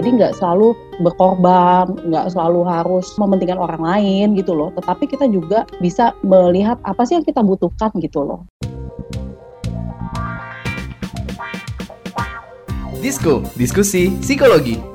Jadi nggak selalu berkorban, nggak selalu harus mementingkan orang lain gitu loh. Tetapi kita juga bisa melihat apa sih yang kita butuhkan gitu loh. Disko, diskusi psikologi.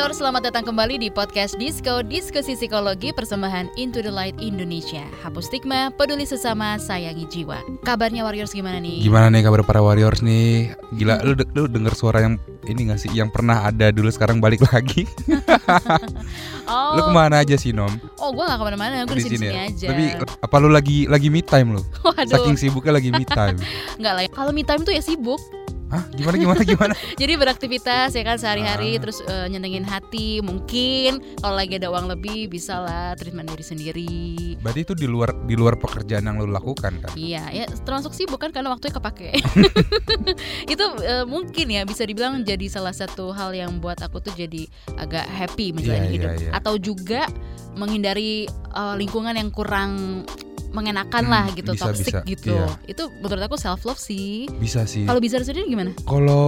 Warrior, selamat datang kembali di podcast Disco Diskusi Psikologi Persembahan Into the Light Indonesia. Hapus stigma, peduli sesama, sayangi jiwa. Kabarnya Warriors gimana nih? Gimana nih kabar para warriors nih? Gila lu lu denger suara yang ini gak sih yang pernah ada dulu sekarang balik lagi? Oh, Lu ke mana aja sih Nom? oh gue gak ke mana-mana, gue di sini ya? aja. Tapi apa lu lagi lagi me time lu? Waduh, Saking sibuknya lagi me time. nggak lah. Kalau me time tuh ya sibuk. Hah? Gimana gimana gimana? Jadi beraktivitas ya kan sehari-hari, Ah. terus eh, nyenengin hati. Mungkin kalau lagi ada uang lebih, bisa lah treatment diri sendiri. Berarti itu di luar di luar pekerjaan yang lu lakukan kan? Iya, ya termasuk sibuk kan karena waktunya kepake. itu eh, mungkin ya bisa dibilang jadi salah satu hal yang buat aku tuh jadi agak happy menjalani Iya, hidup. iya, iya. Atau juga menghindari eh, lingkungan yang kurang mengenakan Hmm, lah gitu, bisa, toxic bisa, gitu. iya. Itu menurut aku self love sih. Bisa sih. Kalau bisa sendiri gimana? Kalau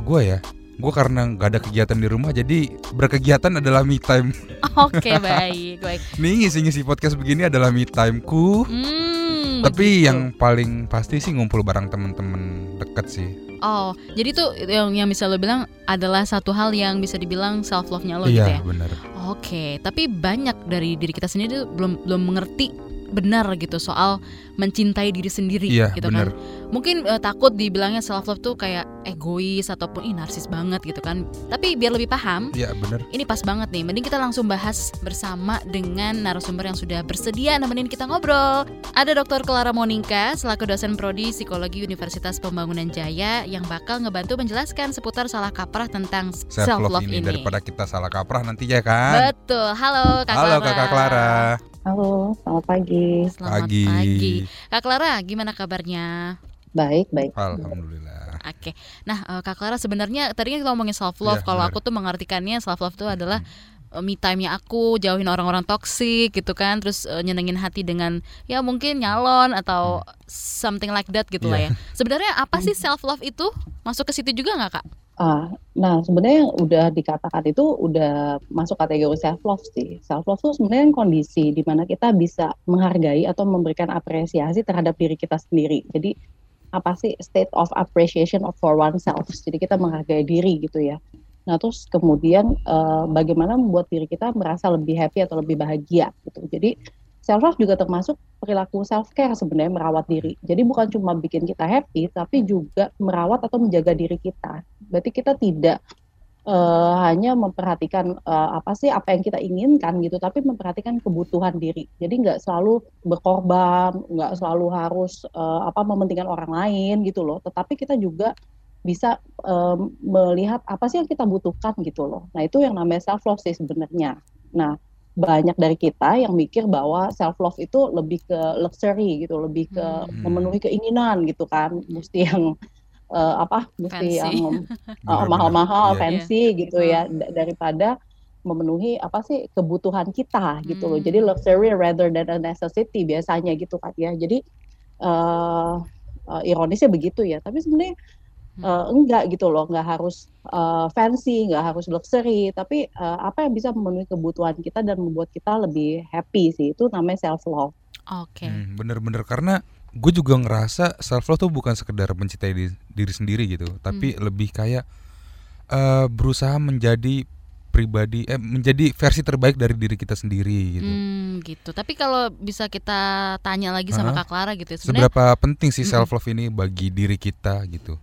gue ya, gue karena nggak ada kegiatan di rumah jadi berkegiatan adalah me time. Oke, baik, baik. Nih ngisi-ngisi podcast begini adalah me timeku. Hmm, Tapi begitu. yang paling pasti sih ngumpul bareng temen-temen deket sih. Oh, jadi tuh yang yang bisa lo bilang adalah satu hal yang bisa dibilang self love-nya lo iya, gitu ya. bener. Oke, tapi banyak dari diri kita sendiri tuh belum belum mengerti benar gitu soal mencintai diri sendiri Iya, gitu bener. kan. Mungkin eh, takut dibilangnya self love tuh kayak egois ataupun ih narsis banget gitu kan. Tapi biar lebih paham, Iya, bener. ini pas banget nih. Mending kita langsung bahas bersama dengan narasumber yang sudah bersedia nemenin kita ngobrol. Ada Dr. Clara Monika selaku dosen prodi Psikologi Universitas Pembangunan Jaya yang bakal ngebantu menjelaskan seputar salah kaprah tentang Self self love love ini, ini. daripada kita salah kaprah nantinya kan. Betul. Halo Kak Halo Clara. Kakak Clara. Halo, selamat pagi. Selamat Pagi. pagi. Kak Clara, gimana kabarnya? Baik, baik. Alhamdulillah. Oke. Nah, eh, Kak Clara sebenarnya tadi kita ngomongin self love. Iya, Kalau aku tuh mengartikannya self love itu adalah eh, me time-nya aku, jauhin orang-orang toksik gitu kan, terus eh, nyenengin hati dengan ya mungkin nyalon atau something like that gitu lah ya. Iya. Sebenarnya apa sih self love itu? Masuk ke situ juga nggak Kak? Ah, nah sebenarnya yang udah dikatakan itu udah masuk kategori self love sih. Self love itu sebenarnya kondisi di mana kita bisa menghargai atau memberikan apresiasi terhadap diri kita sendiri. Jadi apa sih state of appreciation of for oneself. Jadi kita menghargai diri gitu ya. Nah terus kemudian eh, bagaimana membuat diri kita merasa lebih happy atau lebih bahagia gitu. Jadi self love juga termasuk perilaku self care sebenarnya merawat diri. Jadi bukan cuma bikin kita happy, tapi juga merawat atau menjaga diri kita. Berarti kita tidak eh, hanya memperhatikan eh, apa sih apa yang kita inginkan gitu, tapi memperhatikan kebutuhan diri. Jadi nggak selalu berkorban, nggak selalu harus eh, apa mementingkan orang lain gitu loh. Tetapi kita juga bisa eh, melihat apa sih yang kita butuhkan gitu loh. Nah itu yang namanya self love sih sebenarnya. Nah banyak dari kita yang mikir bahwa self love itu lebih ke luxury gitu, lebih ke Hmm. memenuhi keinginan gitu kan, mesti yang eh, apa, mesti Fancy. yang uh, mahal-mahal, Iya. fancy gitu ya, da- daripada memenuhi apa sih kebutuhan kita gitu loh. Jadi Hmm. luxury rather than a necessity biasanya gitu kan ya. Jadi eh eh, ironisnya begitu ya. Tapi sebenarnya eh, enggak gitu loh, nggak harus eh, fancy, nggak harus luxury, tapi eh, apa yang bisa memenuhi kebutuhan kita dan membuat kita lebih happy sih itu namanya self love. Oke. Hmm, bener-bener karena gue juga ngerasa self love tuh bukan sekedar mencintai di- diri sendiri gitu, tapi Hmm. lebih kayak eh, berusaha menjadi pribadi, eh menjadi versi terbaik dari diri kita sendiri gitu. Hmm, gitu. Tapi kalau bisa kita tanya lagi sama Hah? Kak Clara gitu ya. Sebenarnya Seberapa penting sih self love ini bagi diri kita gitu?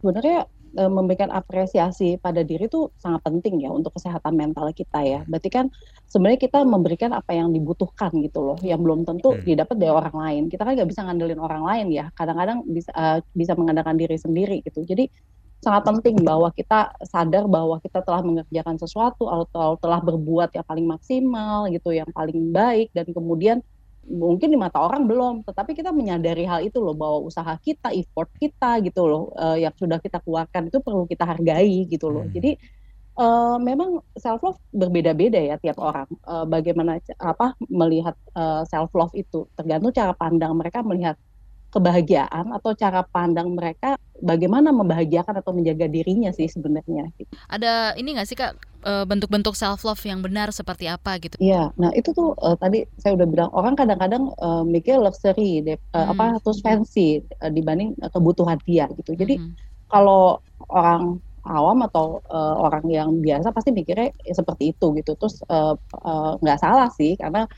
Sebenarnya eh, memberikan apresiasi pada diri itu sangat penting ya untuk kesehatan mental kita ya. Berarti kan sebenarnya kita memberikan apa yang dibutuhkan gitu loh, yang belum tentu Hmm. didapat dari orang lain. Kita kan nggak bisa ngandelin orang lain ya. Kadang-kadang bisa eh, bisa mengandalkan diri sendiri gitu. Jadi sangat penting bahwa kita sadar bahwa kita telah mengerjakan sesuatu atau telah berbuat yang paling maksimal gitu, yang paling baik dan kemudian mungkin di mata orang belum, tetapi kita menyadari hal itu loh bahwa usaha kita, effort kita gitu loh eh, yang sudah kita keluarkan itu perlu kita hargai gitu loh. Hmm. Jadi Uh, memang self love berbeda-beda ya tiap orang. Uh, bagaimana apa melihat uh, self love itu tergantung cara pandang mereka melihat kebahagiaan atau cara pandang mereka bagaimana membahagiakan atau menjaga dirinya sih sebenarnya. Ada ini nggak sih kak bentuk-bentuk self love yang benar seperti apa gitu? Iya, nah itu tuh uh, tadi saya udah bilang orang kadang-kadang uh, mikir luxury, deh, uh, hmm. apa terus fancy uh, dibanding uh, kebutuhan dia gitu. Jadi hmm. kalau orang awam atau uh, orang yang biasa pasti mikirnya ya seperti itu gitu terus nggak uh, uh, salah sih karena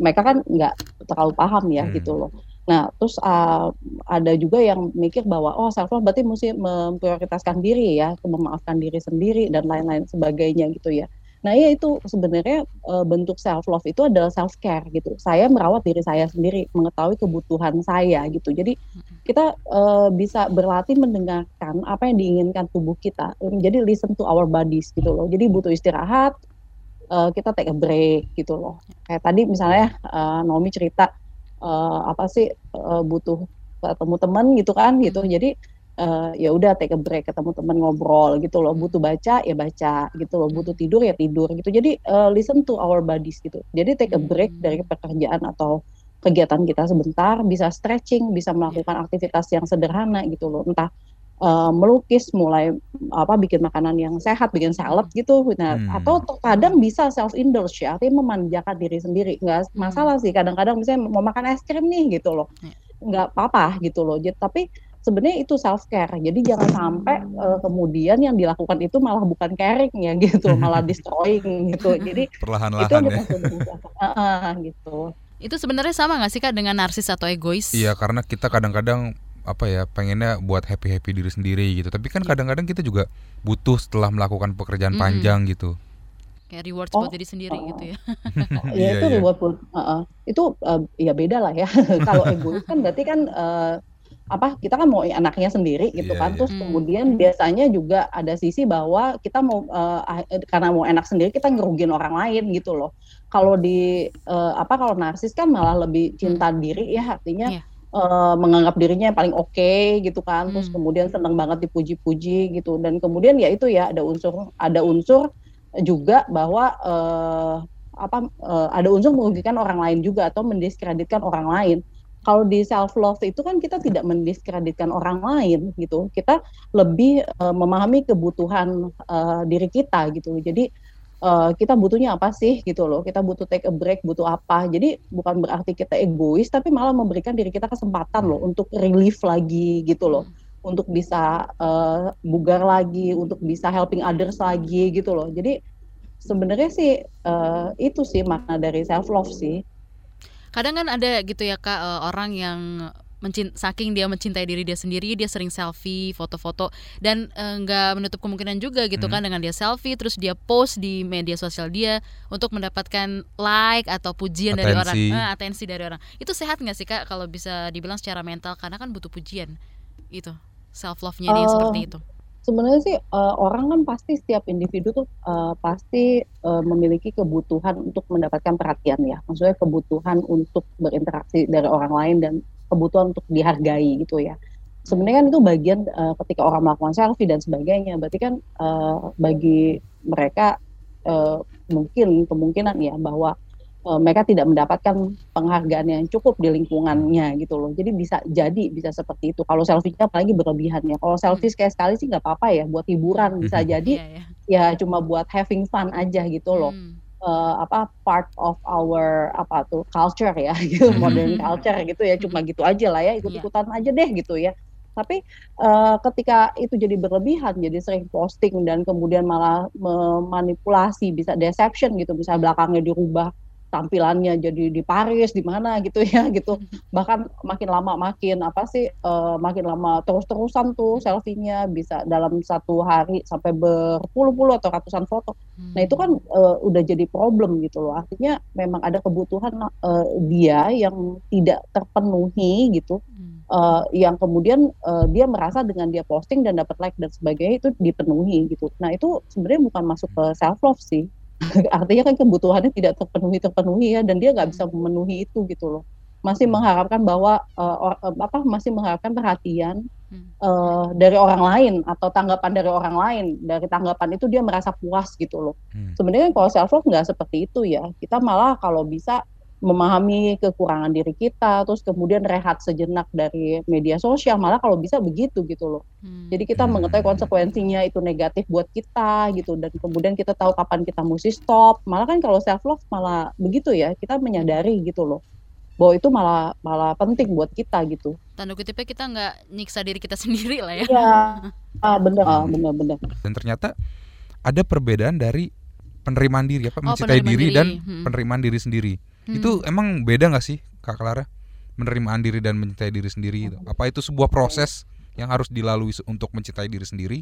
mereka kan nggak terlalu paham ya hmm. gitu loh nah terus uh, ada juga yang mikir bahwa oh self love berarti mesti memprioritaskan diri ya memaafkan diri sendiri dan lain-lain sebagainya gitu ya Nah, ya itu sebenarnya e, bentuk self love itu adalah self care gitu. Saya merawat diri saya sendiri, mengetahui kebutuhan saya gitu. Jadi kita e, bisa berlatih mendengarkan apa yang diinginkan tubuh kita. Jadi listen to our bodies gitu loh. Jadi butuh istirahat, e, kita take a break gitu loh. Kayak tadi misalnya e, Nomi cerita e, apa sih e, butuh ketemu teman gitu kan gitu. Jadi uh, ya udah take a break ketemu teman ngobrol gitu loh. Butuh baca ya baca gitu loh. Butuh tidur ya tidur gitu. Jadi uh, listen to our bodies gitu. Jadi take a break hmm. dari pekerjaan atau kegiatan kita sebentar bisa stretching bisa melakukan aktivitas yang sederhana gitu loh. Entah uh, melukis mulai apa bikin makanan yang sehat bikin salad gitu nah hmm. atau kadang bisa self indulge ya artinya memanjakan diri sendiri nggak hmm. masalah sih kadang-kadang misalnya mau makan es krim nih gitu loh ya. nggak apa-apa gitu loh jadi tapi sebenarnya itu self care. Jadi jangan sampai uh, kemudian yang dilakukan itu malah bukan caring ya gitu, malah destroying gitu. Jadi perlahan-lahan ya. uh, gitu. Itu sebenarnya sama nggak sih kak dengan narsis atau egois? Iya, karena kita kadang-kadang apa ya pengennya buat happy happy diri sendiri gitu. Tapi kan iya. kadang-kadang kita juga butuh setelah melakukan pekerjaan mm -hmm. panjang gitu kayak reward oh, buat diri sendiri uh, gitu ya. ya iya, itu iya. reward buat uh, uh, itu uh, ya beda lah ya. Kalau egois kan berarti kan uh, apa kita kan mau anaknya sendiri gitu yeah, kan yeah. terus hmm. kemudian biasanya juga ada sisi bahwa kita mau uh, karena mau enak sendiri kita ngerugin orang lain gitu loh kalau di uh, apa kalau narsis kan malah lebih cinta hmm. diri ya artinya yeah. Uh, menganggap dirinya yang paling oke okay, gitu kan terus hmm. kemudian senang banget dipuji-puji gitu. Dan kemudian ya itu ya ada unsur ada unsur juga bahwa uh, apa uh, ada unsur merugikan orang lain juga atau mendiskreditkan orang lain. Kalau di self love itu kan kita tidak mendiskreditkan orang lain gitu. Kita lebih uh, memahami kebutuhan uh, diri kita gitu. Jadi uh, kita butuhnya apa sih gitu loh. Kita butuh take a break butuh apa. Jadi bukan berarti kita egois tapi malah memberikan diri kita kesempatan loh untuk relief lagi gitu loh. Untuk bisa uh, bugar lagi untuk bisa helping others lagi gitu loh. Jadi sebenarnya sih uh, itu sih makna dari self love sih. Kadang kan ada gitu ya kak uh, orang yang mencint saking dia mencintai diri dia sendiri dia sering selfie foto-foto dan eh, nggak uh, menutup kemungkinan juga gitu hmm. kan dengan dia selfie terus dia post di media sosial dia untuk mendapatkan like atau pujian atensi. dari orang uh, atensi dari orang itu sehat nggak sih kak kalau bisa dibilang secara mental karena kan butuh pujian itu self love nya dia uh, seperti itu sebenarnya sih uh, orang kan pasti setiap individu tuh uh, pasti uh, memiliki kebutuhan untuk mendapatkan perhatian ya. Maksudnya kebutuhan untuk berinteraksi dari orang lain dan kebutuhan untuk dihargai gitu ya. Sebenarnya kan itu bagian uh, ketika orang melakukan selfie dan sebagainya. Berarti kan uh, bagi mereka uh, mungkin kemungkinan ya bahwa uh, mereka tidak mendapatkan penghargaan yang cukup di lingkungannya gitu loh. Jadi bisa jadi bisa seperti itu. Kalau selfie-nya apalagi berlebihannya. Kalau selfie kayak sekali sih nggak apa-apa ya buat hiburan bisa jadi yeah, yeah. ya cuma buat having fun aja gitu loh. Hmm. Uh, apa part of our apa tuh culture ya gitu modern culture gitu ya cuma gitu aja lah ya ikut-ikutan yeah. aja deh gitu ya. Tapi uh, ketika itu jadi berlebihan jadi sering posting dan kemudian malah memanipulasi bisa deception gitu bisa belakangnya dirubah tampilannya jadi di Paris di mana gitu ya gitu. Bahkan makin lama makin apa sih uh, makin lama terus-terusan tuh selfie-nya bisa dalam satu hari sampai berpuluh-puluh atau ratusan foto. Hmm. nah itu kan uh, udah jadi problem gitu loh. Artinya memang ada kebutuhan uh, dia yang tidak terpenuhi gitu. Hmm. uh, yang kemudian uh, dia merasa dengan dia posting dan dapat like dan sebagainya itu dipenuhi gitu. Nah itu sebenarnya bukan masuk ke self love sih artinya kan kebutuhannya tidak terpenuhi terpenuhi ya dan dia nggak bisa memenuhi itu gitu loh. Masih mengharapkan bahwa uh, or, uh, apa masih mengharapkan perhatian uh, dari orang lain atau tanggapan dari orang lain. Dari tanggapan itu dia merasa puas gitu loh. Hmm. sebenarnya kalau self love nggak seperti itu ya. Kita malah kalau bisa memahami kekurangan diri kita, terus kemudian rehat sejenak dari media sosial, malah kalau bisa begitu gitu loh. Hmm. Jadi kita hmm. mengetahui konsekuensinya itu negatif buat kita gitu, dan kemudian kita tahu kapan kita mesti stop. Malah kan kalau self love malah begitu ya, kita menyadari gitu loh bahwa itu malah malah penting buat kita gitu. Tanda kutipnya kita nggak nyiksa diri kita sendiri lah ya. Iya, ah, bener, ah, bener, bener. Dan ternyata ada perbedaan dari penerimaan diri apa oh, mencintai diri diri dan hmm. penerimaan diri sendiri. Hmm. Itu emang beda nggak sih Kak Clara? Penerimaan diri dan mencintai diri sendiri itu. Apa itu sebuah proses yang harus dilalui untuk mencintai diri sendiri?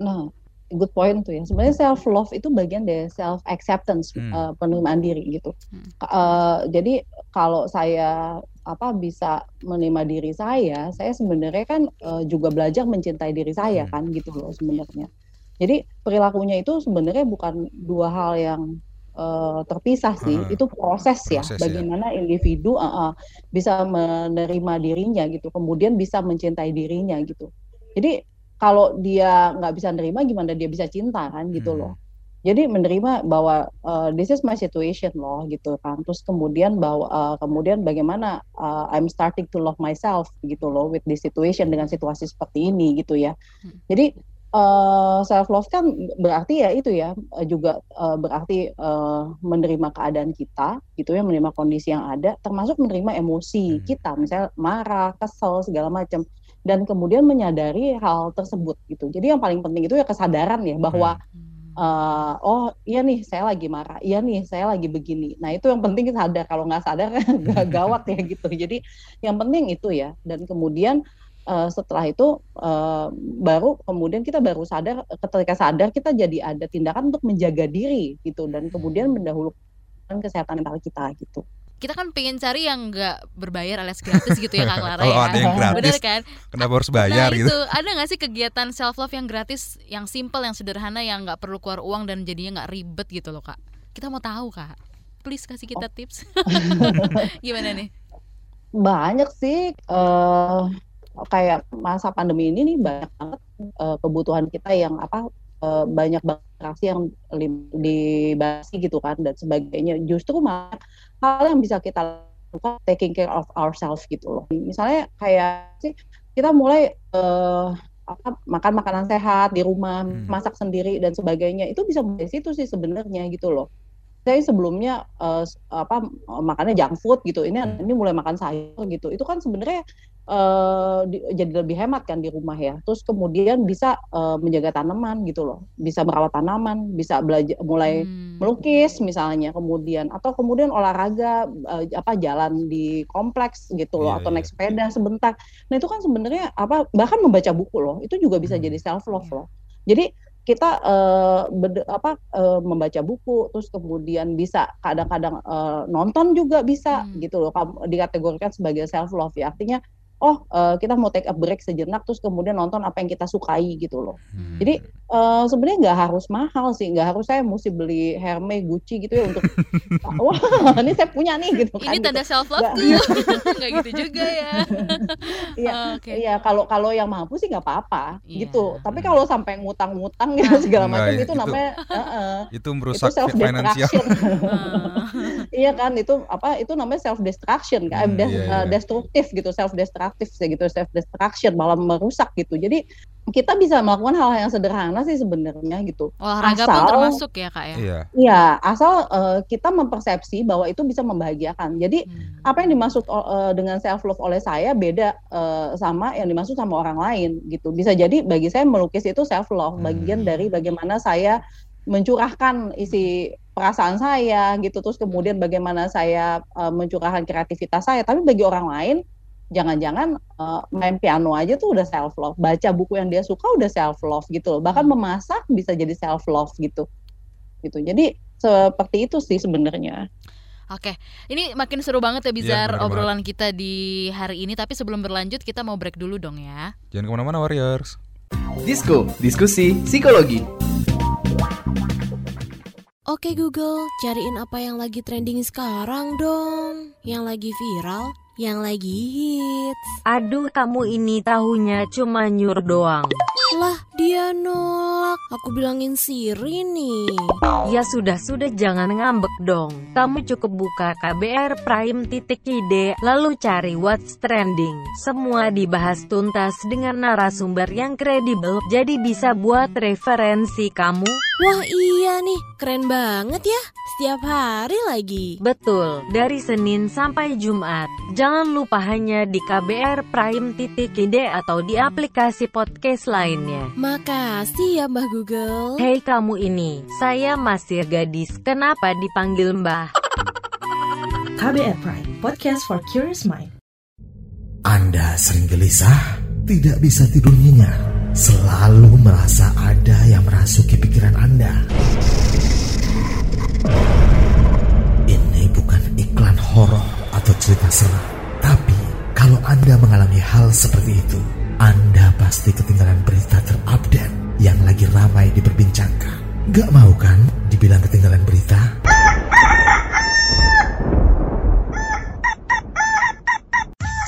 Nah, good point tuh ya. Sebenarnya self love itu bagian dari self acceptance hmm. uh, penerimaan diri gitu. Hmm. Uh, jadi kalau saya apa bisa menerima diri saya, saya sebenarnya kan uh, juga belajar mencintai diri saya hmm. kan gitu loh sebenarnya. Jadi perilakunya itu sebenarnya bukan dua hal yang uh, terpisah sih. Uh, itu proses, ya, proses ya. Bagaimana ya. individu uh, uh, bisa menerima dirinya gitu, kemudian bisa mencintai dirinya gitu. Jadi kalau dia nggak bisa nerima, gimana dia bisa cinta kan gitu hmm. loh. Jadi menerima bahwa uh, this is my situation loh gitu kan. Terus kemudian bahwa uh, kemudian bagaimana uh, I'm starting to love myself gitu loh with this situation dengan situasi seperti ini gitu ya. Hmm. Jadi uh, self love kan berarti ya itu ya eh, juga uh, berarti uh, menerima keadaan kita gitu ya menerima kondisi yang ada termasuk menerima emosi hmm. kita. Misalnya marah kesel segala macam. Dan kemudian menyadari hal tersebut gitu. Jadi yang paling penting itu ya kesadaran ya bahwa hmm. uh, oh iya nih saya lagi marah iya nih saya lagi begini. Nah itu yang penting sadar. Kalau nggak sadar gawat ya gitu. Jadi yang penting itu ya. Dan kemudian uh, setelah itu uh, baru kemudian kita baru sadar ketika sadar kita jadi ada tindakan untuk menjaga diri gitu dan kemudian hmm. mendahulukan kesehatan mental kita gitu kita kan pengen cari yang nggak berbayar alias gratis gitu ya Kak Clara ya. Kalau ada yang gratis, Bener kan? Kenapa harus bayar nah, gitu? Itu ada nggak sih kegiatan self love yang gratis, yang simple, yang sederhana, yang nggak perlu keluar uang dan jadinya nggak ribet gitu loh Kak? Kita mau tahu Kak. Please kasih kita oh. tips. Gimana nih? Banyak sih. Uh, kayak masa pandemi ini nih banyak banget uh, kebutuhan kita yang apa uh, banyak banget yang dibahas gitu kan dan sebagainya. Justru malah hal yang bisa kita lakukan taking care of ourselves gitu loh. Misalnya kayak sih kita mulai uh, apa makan makanan sehat di rumah hmm. masak sendiri dan sebagainya. Itu bisa dari situ sih sebenarnya gitu loh. Saya sebelumnya uh, apa makannya junk food gitu. Ini hmm. ini mulai makan sayur gitu. Itu kan sebenarnya uh, di, jadi lebih hemat kan di rumah ya. Terus kemudian bisa uh, menjaga tanaman gitu loh, bisa merawat tanaman, bisa belajar mulai hmm. melukis misalnya, kemudian atau kemudian olahraga uh, apa jalan di kompleks gitu loh, yeah, atau yeah. naik sepeda sebentar. Nah itu kan sebenarnya apa bahkan membaca buku loh, itu juga bisa hmm. jadi self love loh. Jadi kita uh, ber, apa uh, membaca buku terus kemudian bisa kadang-kadang uh, nonton juga bisa hmm. gitu loh dikategorikan sebagai self love ya artinya oh uh, kita mau take a break sejenak terus kemudian nonton apa yang kita sukai gitu loh. Hmm. Jadi uh, sebenarnya nggak harus mahal sih, nggak harus saya mesti beli Hermes, Gucci gitu ya untuk wah ini saya punya nih gitu kan. Ini tanda gitu. self love tuh, nggak gitu juga ya. Iya, oh, okay. iya kalau kalau yang mampu sih nggak apa-apa yeah. gitu. Tapi kalau sampai ngutang-ngutang gitu nah. segala macam itu, itu namanya uh, uh, itu merusak itu self finansial. Iya kan itu apa itu namanya self destruction kan, hmm, iya, iya. destruktif gitu, self destruktif gitu self destruction malah merusak gitu. Jadi kita bisa melakukan hal-hal yang sederhana sih sebenarnya gitu. Olahraga asal, pun termasuk ya kak ya? Iya, iya asal uh, kita mempersepsi bahwa itu bisa membahagiakan. Jadi hmm. apa yang dimaksud uh, dengan self love oleh saya beda uh, sama yang dimaksud sama orang lain gitu. Bisa jadi bagi saya melukis itu self love hmm. bagian dari bagaimana saya mencurahkan isi perasaan saya gitu terus kemudian bagaimana saya uh, mencurahkan kreativitas saya tapi bagi orang lain jangan-jangan uh, main piano aja tuh udah self love, baca buku yang dia suka udah self love gitu loh. Bahkan hmm. memasak bisa jadi self love gitu. Gitu. Jadi seperti itu sih sebenarnya. Oke, ini makin seru banget ya Bizar ya, obrolan banget. kita di hari ini. Tapi sebelum berlanjut kita mau break dulu dong ya. Jangan ke mana-mana Warriors. Disko, diskusi psikologi. Oke Google, cariin apa yang lagi trending sekarang dong. Yang lagi viral, yang lagi hits. Aduh, kamu ini tahunya cuma nyur doang. Lah, dia nolak. Aku bilangin Siri nih. Ya sudah-sudah jangan ngambek dong. Kamu cukup buka KBR Prime titik ide, lalu cari what's trending. Semua dibahas tuntas dengan narasumber yang kredibel, jadi bisa buat referensi kamu. Wah iya nih, keren banget ya. Setiap hari lagi. Betul, dari Senin sampai Jumat. Jangan lupa hanya di KBR Prime titik ide atau di aplikasi podcast lain lainnya. Makasih ya Mbah Google. Hei kamu ini, saya masih gadis. Kenapa dipanggil Mbah? KBR Prime, podcast for curious mind. Anda sering gelisah, tidak bisa tidur nyenyak, selalu merasa ada yang merasuki pikiran Anda. Ini bukan iklan horor atau cerita serem, tapi kalau Anda mengalami hal seperti itu, anda pasti ketinggalan berita terupdate yang lagi ramai diperbincangkan. Gak mau kan dibilang ketinggalan berita?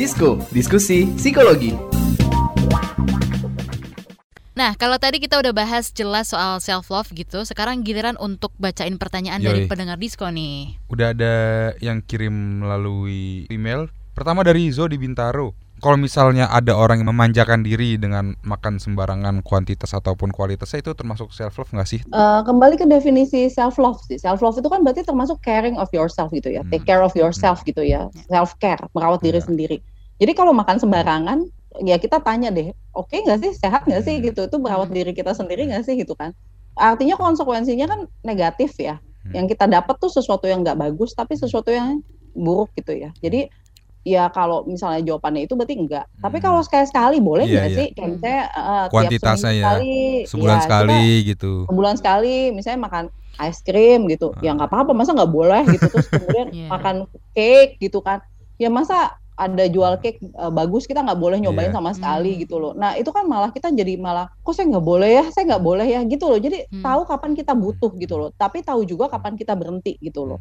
Disko, diskusi psikologi. Nah, kalau tadi kita udah bahas jelas soal self love gitu, sekarang giliran untuk bacain pertanyaan Yoi. dari pendengar Disko nih. Udah ada yang kirim melalui email. Pertama dari Zo di Bintaro kalau misalnya ada orang yang memanjakan diri dengan makan sembarangan kuantitas ataupun kualitasnya itu termasuk self love nggak sih? Uh, kembali ke definisi self love sih. Self love itu kan berarti termasuk caring of yourself gitu ya, hmm. take care of yourself hmm. gitu ya, self care, merawat diri yeah. sendiri. Jadi kalau makan sembarangan, ya kita tanya deh, oke okay nggak sih, sehat nggak sih hmm. gitu? Itu merawat diri kita sendiri nggak sih gitu kan? Artinya konsekuensinya kan negatif ya. Hmm. Yang kita dapat tuh sesuatu yang nggak bagus, tapi sesuatu yang buruk gitu ya. Jadi ya kalau misalnya jawabannya itu berarti enggak. Hmm. Tapi kalau sekali-sekali boleh iya, nggak iya. sih? Kayak misalnya uh, kuantitasnya ya sekali, sebulan ya, sekali gitu. Sebulan sekali misalnya makan es krim gitu. Uh. Ya nggak apa-apa, masa nggak boleh gitu terus kemudian yeah. makan cake gitu kan. Ya masa ada jual cake uh, bagus kita nggak boleh nyobain yeah. sama sekali hmm. gitu loh. Nah itu kan malah kita jadi malah kok saya nggak boleh ya, saya nggak boleh ya gitu loh. Jadi hmm. tahu kapan kita butuh gitu loh, tapi tahu juga kapan kita berhenti gitu loh.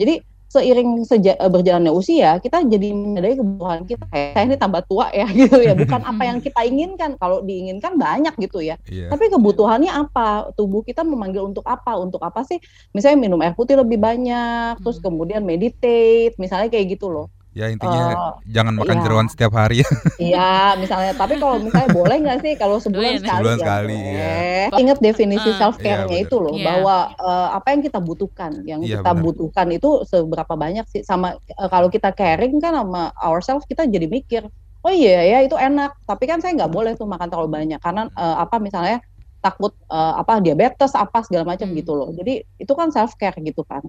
Jadi seiring seja, eh, berjalannya usia kita jadi menyadari kebutuhan kita kayak saya ini tambah tua ya gitu ya. Bukan apa yang kita inginkan. Kalau diinginkan banyak gitu ya. Yeah. tapi kebutuhannya apa? Tubuh kita memanggil untuk apa? Untuk apa sih? Misalnya minum air putih lebih banyak terus hmm. kemudian meditate misalnya kayak gitu loh Ya intinya uh, jangan makan ya. jeruan setiap hari. Iya, misalnya. Tapi kalau misalnya boleh nggak sih kalau sebulan sekali? Sebulan ya sekali. Ya. Ingat definisi uh, self care-nya iya, itu loh, yeah. bahwa uh, apa yang kita butuhkan, yang yeah, kita bener. butuhkan itu seberapa banyak sih. Sama uh, kalau kita caring kan sama ourselves, kita jadi mikir, oh iya ya itu enak. Tapi kan saya nggak boleh tuh makan terlalu banyak karena uh, apa misalnya takut uh, apa diabetes apa segala macam hmm. gitu loh. Jadi itu kan self care gitu kan.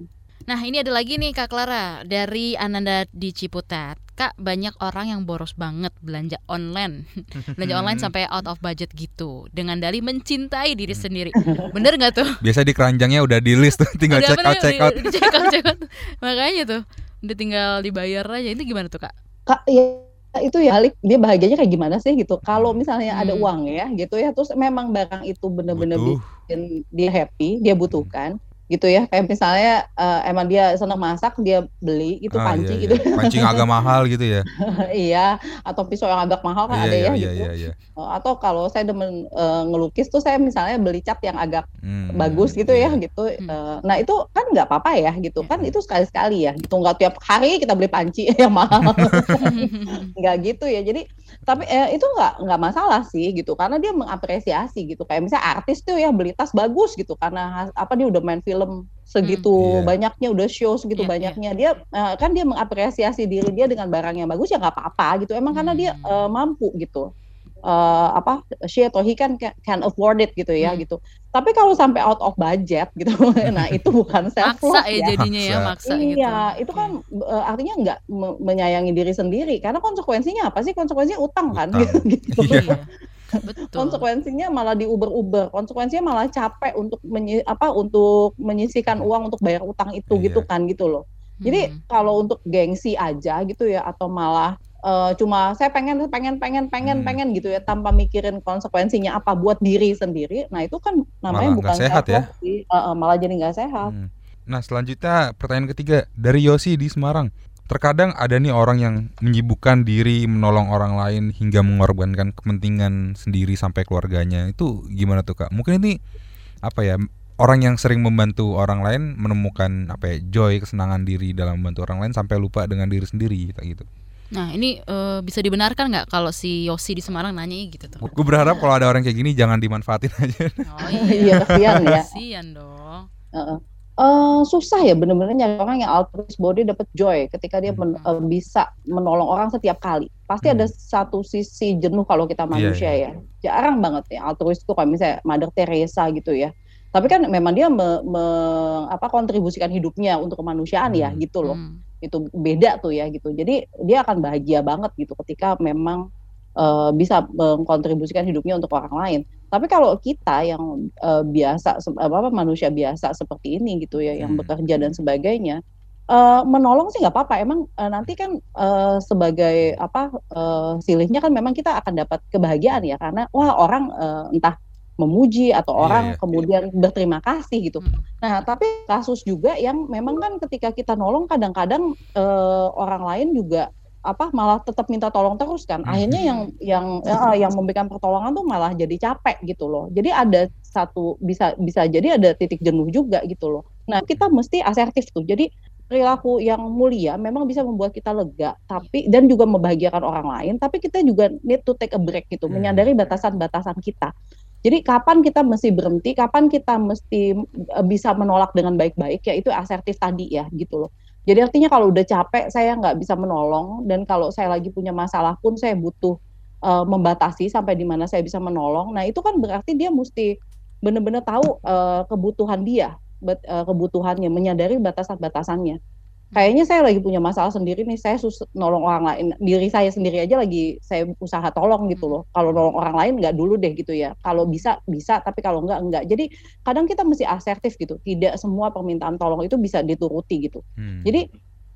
Nah ini ada lagi nih Kak Clara dari Ananda di Ciputat. Kak banyak orang yang boros banget belanja online, belanja online sampai out of budget gitu, dengan dari mencintai diri sendiri. Bener nggak tuh? Biasa di keranjangnya udah di list tuh, tinggal check out check out. check out check out. Makanya tuh udah tinggal dibayar aja. Itu gimana tuh Kak? Kak ya itu ya balik dia bahagianya kayak gimana sih gitu? Kalau misalnya hmm. ada uang ya gitu ya terus memang barang itu bener-bener bikin dia happy dia butuhkan gitu ya. Kayak misalnya uh, emang dia senang masak dia beli itu ah, panci iya, gitu. Iya. panci yang agak mahal gitu ya? Iya atau pisau yang agak mahal kan iya, ada iya, ya iya, gitu. iya, iya. Uh, atau kalau saya demen uh, ngelukis tuh saya misalnya beli cat yang agak hmm, bagus gitu ya, iya. ya gitu uh, nah itu kan nggak apa-apa ya gitu. Kan itu sekali-sekali ya gitu. Nggak tiap hari kita beli panci yang mahal nggak gitu ya. Jadi tapi eh, itu nggak nggak masalah sih gitu. Karena dia mengapresiasi gitu. Kayak misalnya artis tuh ya beli tas bagus gitu. Karena apa dia udah main film segitu hmm, yeah. banyaknya udah show segitu yeah, iya. banyaknya. Yeah. dia uh, kan dia mengapresiasi diri dia dengan barang yang bagus ya nggak apa-apa gitu. Emang hmm. karena dia uh, mampu gitu uh, apa she atau he kan can afford it gitu ya hmm. gitu. Tapi kalau sampai out of budget gitu, nah itu bukan self love ya, ya jadinya ya maksa iya, gitu. Iya, itu kan uh, artinya nggak me menyayangi diri sendiri karena konsekuensinya apa sih? Konsekuensinya utang kan utang. gitu. Iya. Betul. Konsekuensinya malah diuber-uber, konsekuensinya malah capek untuk menyi, apa untuk menyisikan uang untuk bayar utang itu iya. gitu kan gitu loh. Jadi hmm. kalau untuk gengsi aja gitu ya atau malah uh, cuma saya pengen pengen pengen pengen hmm. pengen gitu ya tanpa mikirin konsekuensinya apa buat diri sendiri. Nah itu kan namanya malah bukan sehat ya. uh, uh, malah jadi nggak sehat. Hmm. nah selanjutnya pertanyaan ketiga dari Yosi di Semarang. Terkadang ada nih orang yang menyibukkan diri menolong orang lain hingga mengorbankan kepentingan sendiri sampai keluarganya. Itu gimana tuh kak? Mungkin ini apa ya orang yang sering membantu orang lain menemukan apa ya joy kesenangan diri dalam membantu orang lain sampai lupa dengan diri sendiri gitu Nah ini uh, bisa dibenarkan nggak kalau si Yosi di Semarang nanya gitu tuh? Gue berharap kalau ada orang kayak gini jangan dimanfaatin aja. Oh iya, kasihan ya. Kasihan dong. Uh -uh. Uh, susah ya bener-bener nyari orang yang altruist body dapat joy ketika dia men, uh, bisa menolong orang setiap kali. Pasti hmm. ada satu sisi jenuh kalau kita iya, manusia yeah, yeah. ya. Jarang banget ya altruist itu kalau misalnya Mother Teresa gitu ya. Tapi kan memang dia me, me, apa kontribusikan hidupnya untuk kemanusiaan ya, hmm. gitu loh. Hmm itu beda tuh ya gitu jadi dia akan bahagia banget gitu ketika memang uh, bisa mengkontribusikan hidupnya untuk orang lain tapi kalau kita yang uh, biasa apa manusia biasa seperti ini gitu ya yang hmm. bekerja dan sebagainya uh, menolong sih nggak apa-apa emang uh, nanti kan uh, sebagai apa uh, silihnya kan memang kita akan dapat kebahagiaan ya karena wah orang uh, entah memuji atau iya, orang yeah, kemudian yeah. berterima kasih gitu. Hmm. Nah, tapi kasus juga yang memang kan ketika kita nolong kadang-kadang uh, orang lain juga apa malah tetap minta tolong terus kan. Hmm. Akhirnya yang yang uh, yang memberikan pertolongan tuh malah jadi capek gitu loh. Jadi ada satu bisa bisa jadi ada titik jenuh juga gitu loh. Nah, kita mesti asertif tuh. Jadi perilaku yang mulia memang bisa membuat kita lega tapi dan juga membahagiakan orang lain tapi kita juga need to take a break gitu hmm. menyadari batasan-batasan kita jadi kapan kita mesti berhenti, kapan kita mesti e, bisa menolak dengan baik-baik, ya itu asertif tadi ya gitu loh. Jadi artinya kalau udah capek saya nggak bisa menolong dan kalau saya lagi punya masalah pun saya butuh uh, membatasi sampai di mana saya bisa menolong. Nah itu kan berarti dia mesti benar-benar tahu uh, kebutuhan dia, uh, kebutuhannya, menyadari batasan-batasannya kayaknya saya lagi punya masalah sendiri nih. Saya sus nolong orang lain. Diri saya sendiri aja lagi saya usaha tolong gitu loh. Kalau nolong orang lain nggak dulu deh gitu ya. Kalau bisa bisa tapi kalau nggak nggak. Jadi kadang kita mesti asertif gitu. Tidak semua permintaan tolong itu bisa dituruti gitu. Hmm. jadi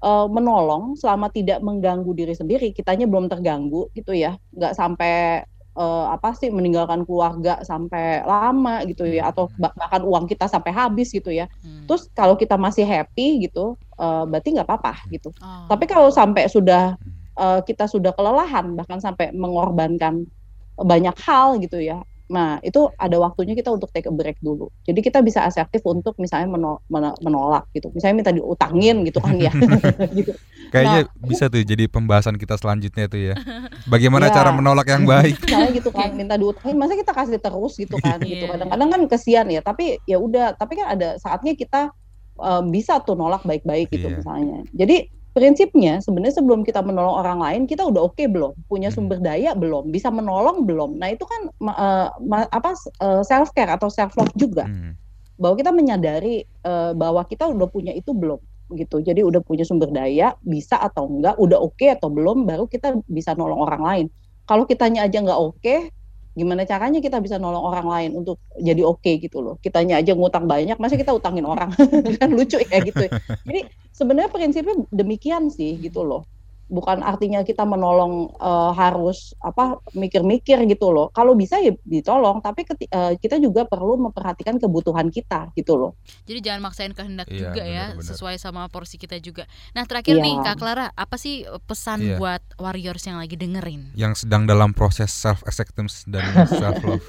uh, menolong selama tidak mengganggu diri sendiri kitanya belum terganggu gitu ya. Nggak sampai uh, apa sih meninggalkan keluarga sampai lama gitu ya. Atau hmm. bahkan uang kita sampai habis gitu ya. Hmm. Terus kalau kita masih happy gitu, uh, berarti nggak apa-apa gitu. Oh. Tapi kalau sampai sudah uh, kita sudah kelelahan bahkan sampai mengorbankan banyak hal gitu ya, Nah, itu ada waktunya kita untuk take a break dulu. Jadi kita bisa asertif untuk misalnya menolak gitu. Misalnya minta diutangin gitu kan ya. gitu. Kayaknya nah, bisa tuh jadi pembahasan kita selanjutnya tuh ya. Bagaimana ya. cara menolak yang baik. Misalnya gitu kan, minta diutangin, masa kita kasih terus gitu kan gitu. Iya. Kadang-kadang kan kesian ya, tapi ya udah, tapi kan ada saatnya kita uh, bisa tuh nolak baik-baik gitu yeah. misalnya. Jadi prinsipnya sebenarnya sebelum kita menolong orang lain kita udah oke okay belum punya hmm. sumber daya belum bisa menolong belum nah itu kan uh, apa uh, eh, self care atau self love juga hmm. bahwa kita menyadari uh, bahwa kita udah punya itu belum gitu jadi udah punya sumber daya bisa atau enggak udah oke okay atau belum baru kita bisa nolong orang lain kalau kitanya aja nggak oke okay, gimana caranya kita bisa nolong orang lain untuk jadi oke okay gitu loh. Kitanya aja ngutang banyak masa kita utangin orang? Kan lucu ya gitu. Jadi sebenarnya prinsipnya demikian sih gitu loh bukan artinya kita menolong uh, harus apa mikir-mikir gitu loh. Kalau bisa ya ditolong, tapi keti, uh, kita juga perlu memperhatikan kebutuhan kita gitu loh. Jadi jangan maksain kehendak iya, juga ya, bener, sesuai sama porsi kita juga. Nah terakhir iya. nih Kak Clara, apa sih pesan iya. buat warriors yang lagi dengerin? Yang sedang dalam proses self acceptance dan self love.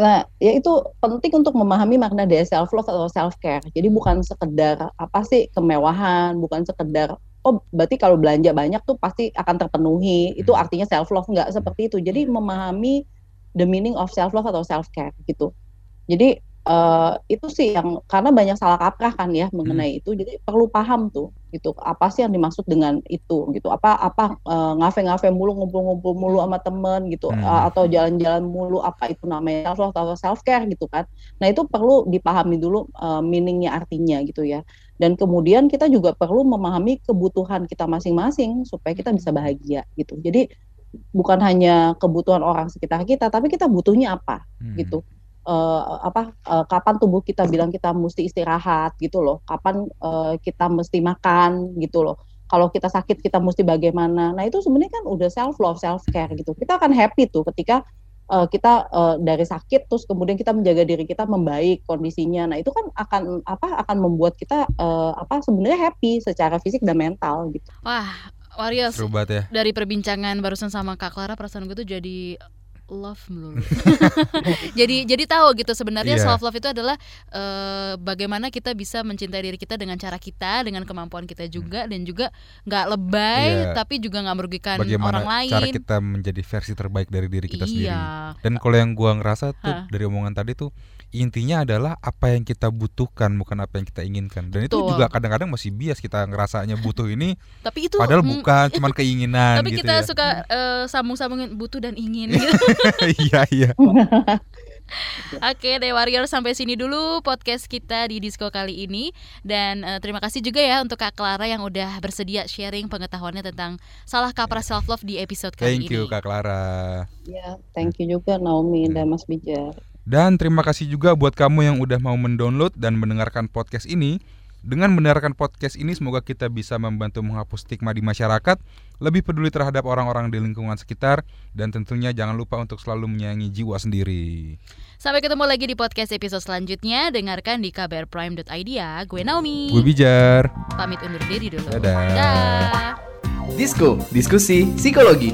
Nah, ya itu penting untuk memahami makna dari self love atau self care. Jadi bukan sekedar apa sih kemewahan, bukan sekedar oh berarti kalau belanja banyak tuh pasti akan terpenuhi. Itu hmm. artinya self love nggak seperti itu. Jadi memahami the meaning of self love atau self care gitu. Jadi uh, itu sih yang karena banyak salah kaprah kan ya mengenai hmm. itu jadi perlu paham tuh gitu apa sih yang dimaksud dengan itu gitu apa apa uh, ngafe-ngafe mulu ngumpul-ngumpul mulu sama temen gitu hmm. uh, atau jalan-jalan mulu apa itu namanya self atau self care gitu kan nah itu perlu dipahami dulu uh, meaningnya artinya gitu ya dan kemudian kita juga perlu memahami kebutuhan kita masing-masing supaya kita bisa bahagia gitu. Jadi bukan hanya kebutuhan orang sekitar kita tapi kita butuhnya apa hmm. gitu. Uh, apa uh, kapan tubuh kita bilang kita mesti istirahat gitu loh. Kapan uh, kita mesti makan gitu loh. Kalau kita sakit kita mesti bagaimana. Nah itu sebenarnya kan udah self love self care gitu. Kita akan happy tuh ketika uh, kita uh, dari sakit terus kemudian kita menjaga diri kita membaik kondisinya nah itu kan akan apa akan membuat kita uh, apa sebenarnya happy secara fisik dan mental gitu wah Warriors ya. dari perbincangan barusan sama Kak Clara perasaan gue tuh jadi love melulu. jadi jadi tahu gitu sebenarnya yeah. self love itu adalah uh, bagaimana kita bisa mencintai diri kita dengan cara kita, dengan kemampuan kita juga hmm. dan juga nggak lebay yeah. tapi juga nggak merugikan bagaimana orang lain. Cara kita menjadi versi terbaik dari diri kita yeah. sendiri. Dan kalau yang gua ngerasa tuh huh? dari omongan tadi tuh intinya adalah apa yang kita butuhkan bukan apa yang kita inginkan dan itu juga kadang-kadang masih bias kita ngerasanya butuh ini tapi itu padahal mm, bukan cuma keinginan tapi gitu kita ya. suka uh, sambung-sambungin butuh dan ingin gitu. iya iya Oke deh Warrior sampai sini dulu podcast kita di Disco kali ini dan uh, terima kasih juga ya untuk Kak Clara yang udah bersedia sharing pengetahuannya tentang salah kaprah self love di episode kali ini. Thank you Kak Clara. Ya, thank you juga Naomi dan Mas Bijar. Dan terima kasih juga buat kamu yang udah mau mendownload dan mendengarkan podcast ini. Dengan mendengarkan podcast ini semoga kita bisa membantu menghapus stigma di masyarakat, lebih peduli terhadap orang-orang di lingkungan sekitar, dan tentunya jangan lupa untuk selalu menyayangi jiwa sendiri. Sampai ketemu lagi di podcast episode selanjutnya. Dengarkan di kbrprime.id ya. Gue Naomi. Gue Bijar. Pamit undur diri dulu. Dadah. Dadah. Disko, diskusi psikologi.